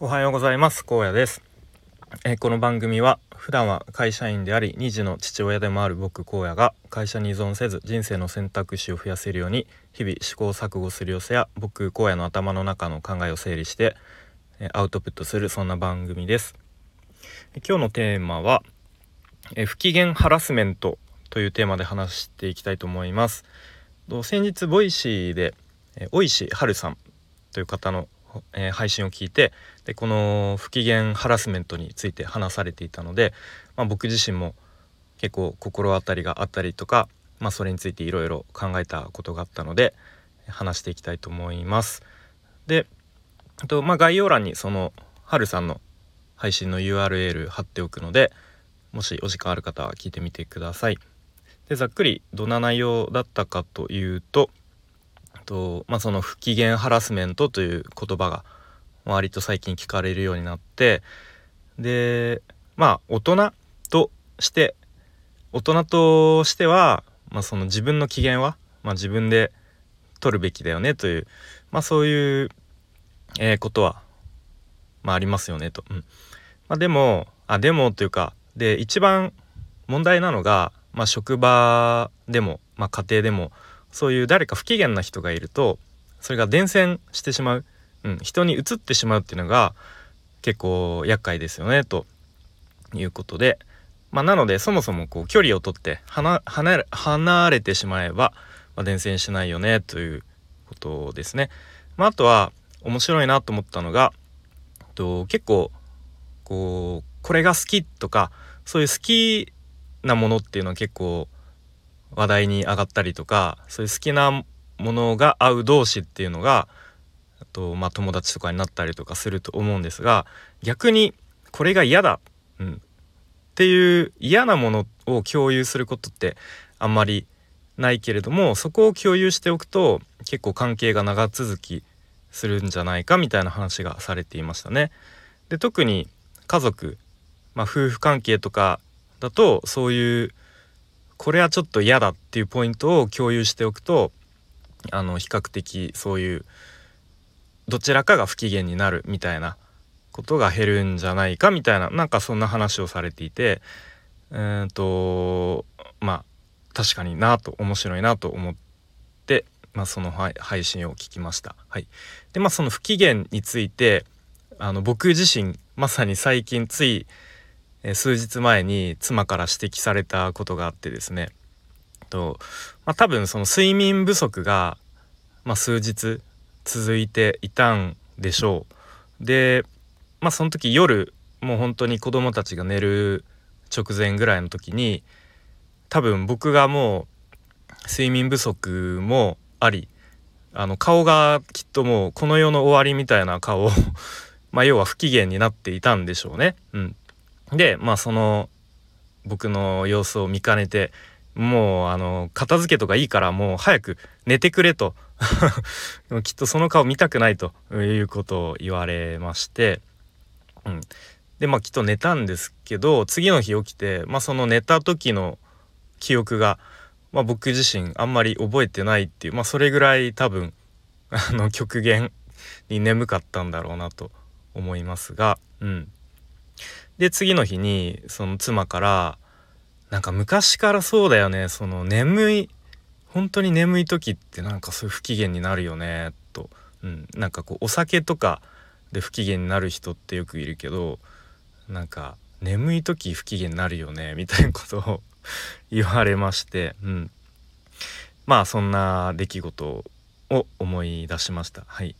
おはようございます。高野です。えこの番組は普段は会社員であり2児の父親でもある僕荒野が会社に依存せず人生の選択肢を増やせるように日々試行錯誤する様子や僕荒野の頭の中の考えを整理してアウトプットするそんな番組です。今日のテーマはえ不機嫌ハラスメントというテーマで話していきたいと思います。先日 Voicy で大石春さんという方の、えー、配信を聞いてでこの不機嫌ハラスメントについて話されていたので、まあ、僕自身も結構心当たりがあったりとか、まあ、それについていろいろ考えたことがあったので話していきたいと思います。でと、まあ、概要欄にそのはるさんの配信の URL 貼っておくのでもしお時間ある方は聞いてみてください。でざっくりどんな内容だったかというとと、まあ、その不機嫌ハラスメントという言葉が割と最近聞かれるようになってでまあ大人として大人としては、まあ、その自分の機嫌は、まあ、自分で取るべきだよねという、まあ、そういう、えー、ことは、まあ、ありますよねと。うんまあ、でもあでもというかで一番問題なのが、まあ、職場でも、まあ、家庭でもそういう誰か不機嫌な人がいるとそれが伝染してしまううん、人に移ってしまうっていうのが結構厄介ですよねということで、まあ、なのでそもそもこう距離をとって離れてしまえば、まあ、伝染しないよねということですね。まあ、あとは面白いなと思ったのがと結構こうこれが好きとかそういう好きなものっていうのは結構話題に上がったりとかそういう好きなものが合う同士っていうのがとまあ、友達とかになったりとかすると思うんですが逆にこれが嫌だ、うん、っていう嫌なものを共有することってあんまりないけれどもそこを共有しておくと結構関係が長続きするんじゃないかみたいな話がされていましたね。で特に家族、まあ、夫婦関係とかだとそういうこれはちょっと嫌だっていうポイントを共有しておくとあの比較的そういうどちらかが不機嫌になるみたいなことが減るんじゃないかみたいななんかそんな話をされていてうんとまあ確かになと面白いなと思って、まあ、その配信を聞きました。はい、でまあその不機嫌についてあの僕自身まさに最近つい数日前に妻から指摘されたことがあってですねと、まあ、多分その睡眠不足が、まあ、数日続いていたんでしょう。でまあその時夜もう本当に子供たちが寝る直前ぐらいの時に多分僕がもう睡眠不足もありあの顔がきっともうこの世の終わりみたいな顔 まあ要は不機嫌になっていたんでしょうね。うん、でまあその僕の様子を見かねてもうあの片付けとかいいからもう早く寝てくれと。きっとその顔見たくないということを言われまして、うん、でまあきっと寝たんですけど次の日起きて、まあ、その寝た時の記憶が、まあ、僕自身あんまり覚えてないっていう、まあ、それぐらい多分あの極限に眠かったんだろうなと思いますが、うん、で次の日にその妻からなんか昔からそうだよねその眠い本当に眠い時ってなんかそういう不機嫌になるよねと、うん、なんかこうお酒とかで不機嫌になる人ってよくいるけどなんか眠い時不機嫌になるよねみたいなことを 言われまして、うん、まあそんな出来事を思い出しました。はい、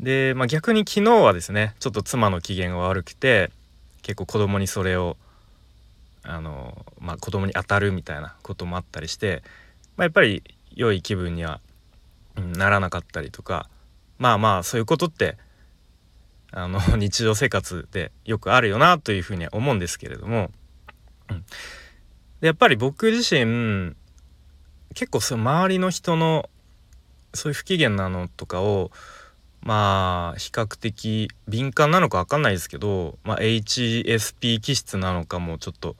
で、まあ、逆に昨日はですねちょっと妻の機嫌が悪くて結構子供にそれをあの、まあ、子供に当たるみたいなこともあったりして、まあ、やっぱり良い気分には、うん、ならなかったりとかまあまあそういうことってあの 日常生活でよくあるよなというふうには思うんですけれども、うん、でやっぱり僕自身結構その周りの人のそういう不機嫌なのとかをまあ比較的敏感なのか分かんないですけど、まあ、HSP 気質なのかもちょっと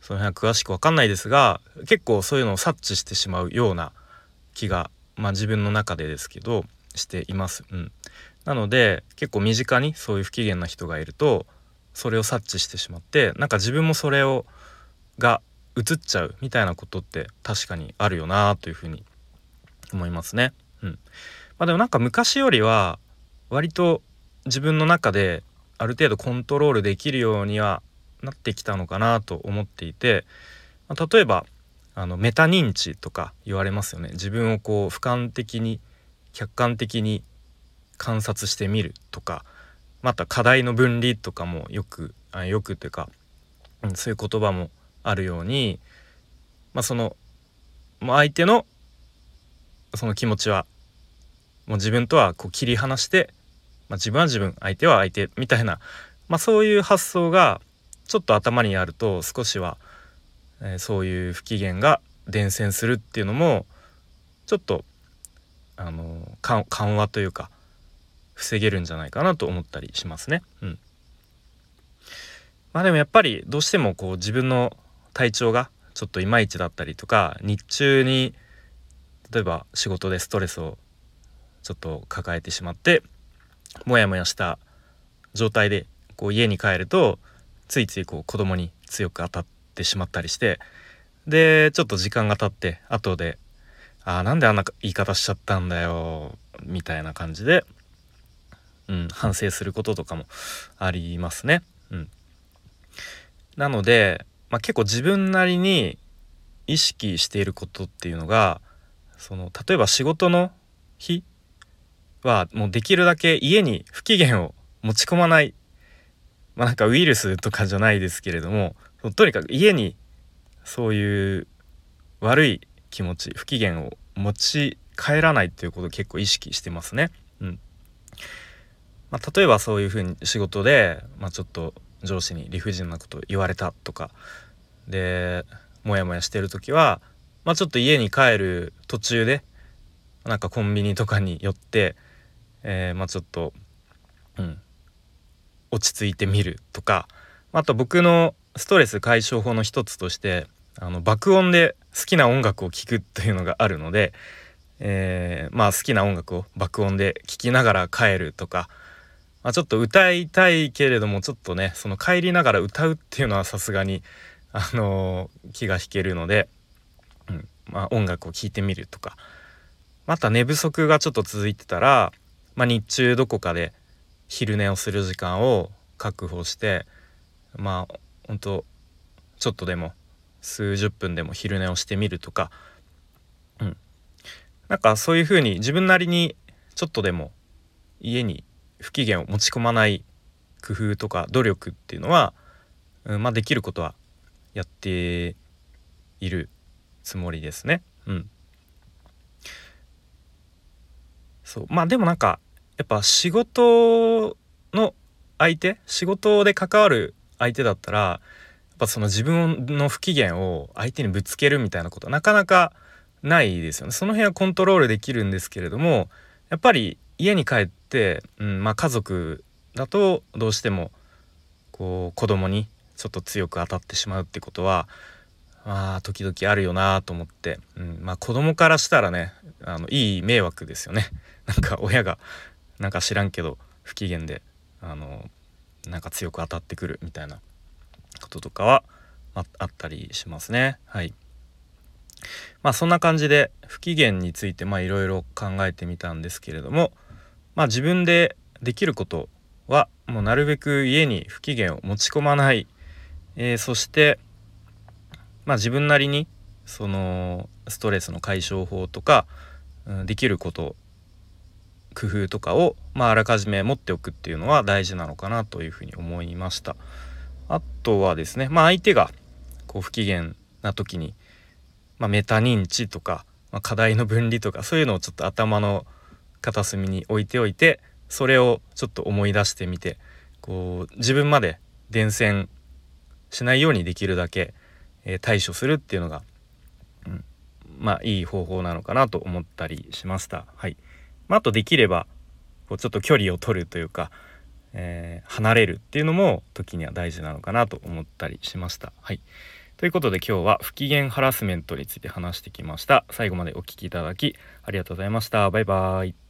その辺は詳しく分かんないですが結構そういうのを察知してしまうような気が、まあ、自分の中でですけどしています。うん、なので結構身近にそういう不機嫌な人がいるとそれを察知してしまってなんか自分もそれをが映っちゃうみたいなことって確かにあるよなというふうに思いますね。うん、まあ、でもなんか昔よりは割と自分の中である程度コントロールできるようにはなってきたのかなと思っていて、まあ、例えばあのメタ認知とか言われますよね。自分をこう俯瞰的に客観的に観察してみるとかまた課題の分離とかもよくあよくというか、うん、そういう言葉もあるように、まあ、その相手のその気持ちはもう自分とはこう切り離して、まあ、自分は自分相手は相手みたいな、まあ、そういう発想がちょっと頭にあると少しは、えー、そういう不機嫌が伝染するっていうのもちょっとあの緩和というか防げるんじゃないかなと思ったりしますね。うん、まあでもやっぱりどうしてもこう自分の体調がちょっといまいちだったりとか日中に例えば仕事でストレスをちょっと抱えてしまってモヤモヤした状態でこう家に帰るとついついこう子供に強く当たってしまったりしてでちょっと時間が経って後で「あなんであんな言い方しちゃったんだよ」みたいな感じで、うん、反省することとかもありますね。うん、なので、まあ、結構自分なりに意識していることっていうのがその例えば仕事の日はもうできるだけ家に不機嫌を持ち込まない。まあなんかウイルスとかじゃないですけれどもとにかく家にそういう悪い気持ち不機嫌を持ち帰らないっていうことを結構意識してますね。うん。まあ、例えばそういうふうに仕事で、まあ、ちょっと上司に理不尽なこと言われたとか。でモヤモヤしてる時は、まあ、ちょっと家に帰る途中でなんかコンビニとかに寄って、えー、まあちょっと、うん、落ち着いてみるとかあと僕のストレス解消法の一つとしてあの爆音で好きな音楽を聴くというのがあるので、えー、まあ好きな音楽を爆音で聴きながら帰るとか、まあ、ちょっと歌いたいけれどもちょっとねその帰りながら歌うっていうのはさすがに、あのー、気が引けるので、うんまあ、音楽を聴いてみるとか。また寝不足がちょっと続いてたら、まあ、日中どこかで昼寝をする時間を確保してまあ本当ちょっとでも数十分でも昼寝をしてみるとか、うん、なんかそういうふうに自分なりにちょっとでも家に不機嫌を持ち込まない工夫とか努力っていうのは、うん、まあできることはやっているつもりですね。うん、そうまあでもなんかやっぱ仕事の相手仕事で関わる相手だったらやっぱその自分の不機嫌を相手にぶつけるみたいなことはなかなかないですよね。その辺はコントロールできるんですけれどもやっぱり家に帰って、うんまあ、家族だとどうしてもこう子供にちょっと強く当たってしまうってことはまあ時々あるよなと思って、うんまあ、子供からしたらねあのいい迷惑ですよね。なんか親がなんか知らんけど不機嫌であのなんか強く当たってくるみたいなこととかはあったりしますね。はいまあそんな感じで不機嫌についていろいろ考えてみたんですけれどもまあ自分でできることはもうなるべく家に不機嫌を持ち込まない、えー、そしてまあ自分なりにそのストレスの解消法とか、うん、できること工夫とかを、まあ、あらかじめ持っておくっていうのは大事なのかなというふうに思いました。あとはですね、まあ、相手がこう不機嫌な時に、まあ、メタ認知とか、まあ、課題の分離とかそういうのをちょっと頭の片隅に置いておいてそれをちょっと思い出してみてこう自分まで伝染しないようにできるだけ、えー、対処するっていうのが、うん、まあいい方法なのかなと思ったりしました。はいまあ、あとできればこうちょっと距離を取るというか、えー、離れるっていうのも時には大事なのかなと思ったりしました。はいということで今日は不機嫌ハラスメントについて話してきました。最後までお聴きいただきありがとうございました。バイバーイ。